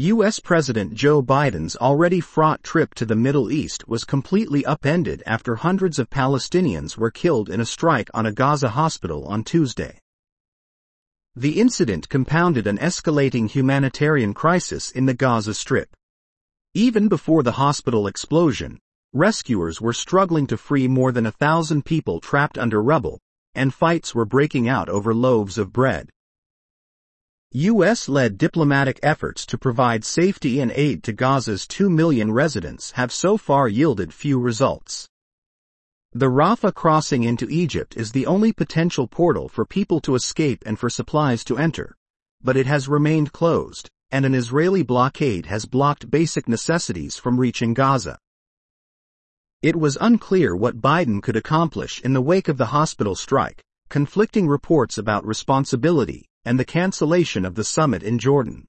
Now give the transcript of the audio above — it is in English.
U.S. President Joe Biden's already fraught trip to the Middle East was completely upended after hundreds of Palestinians were killed in a strike on a Gaza hospital on Tuesday. The incident compounded an escalating humanitarian crisis in the Gaza Strip. Even before the hospital explosion, rescuers were struggling to free more than a thousand people trapped under rubble, and fights were breaking out over loaves of bread. U.S.-led diplomatic efforts to provide safety and aid to Gaza's 2 million residents have so far yielded few results. The Rafah crossing into Egypt is the only potential portal for people to escape and for supplies to enter, but it has remained closed, and an Israeli blockade has blocked basic necessities from reaching Gaza. It was unclear what Biden could accomplish in the wake of the hospital strike, conflicting reports about responsibility, and the cancellation of the summit in Jordan.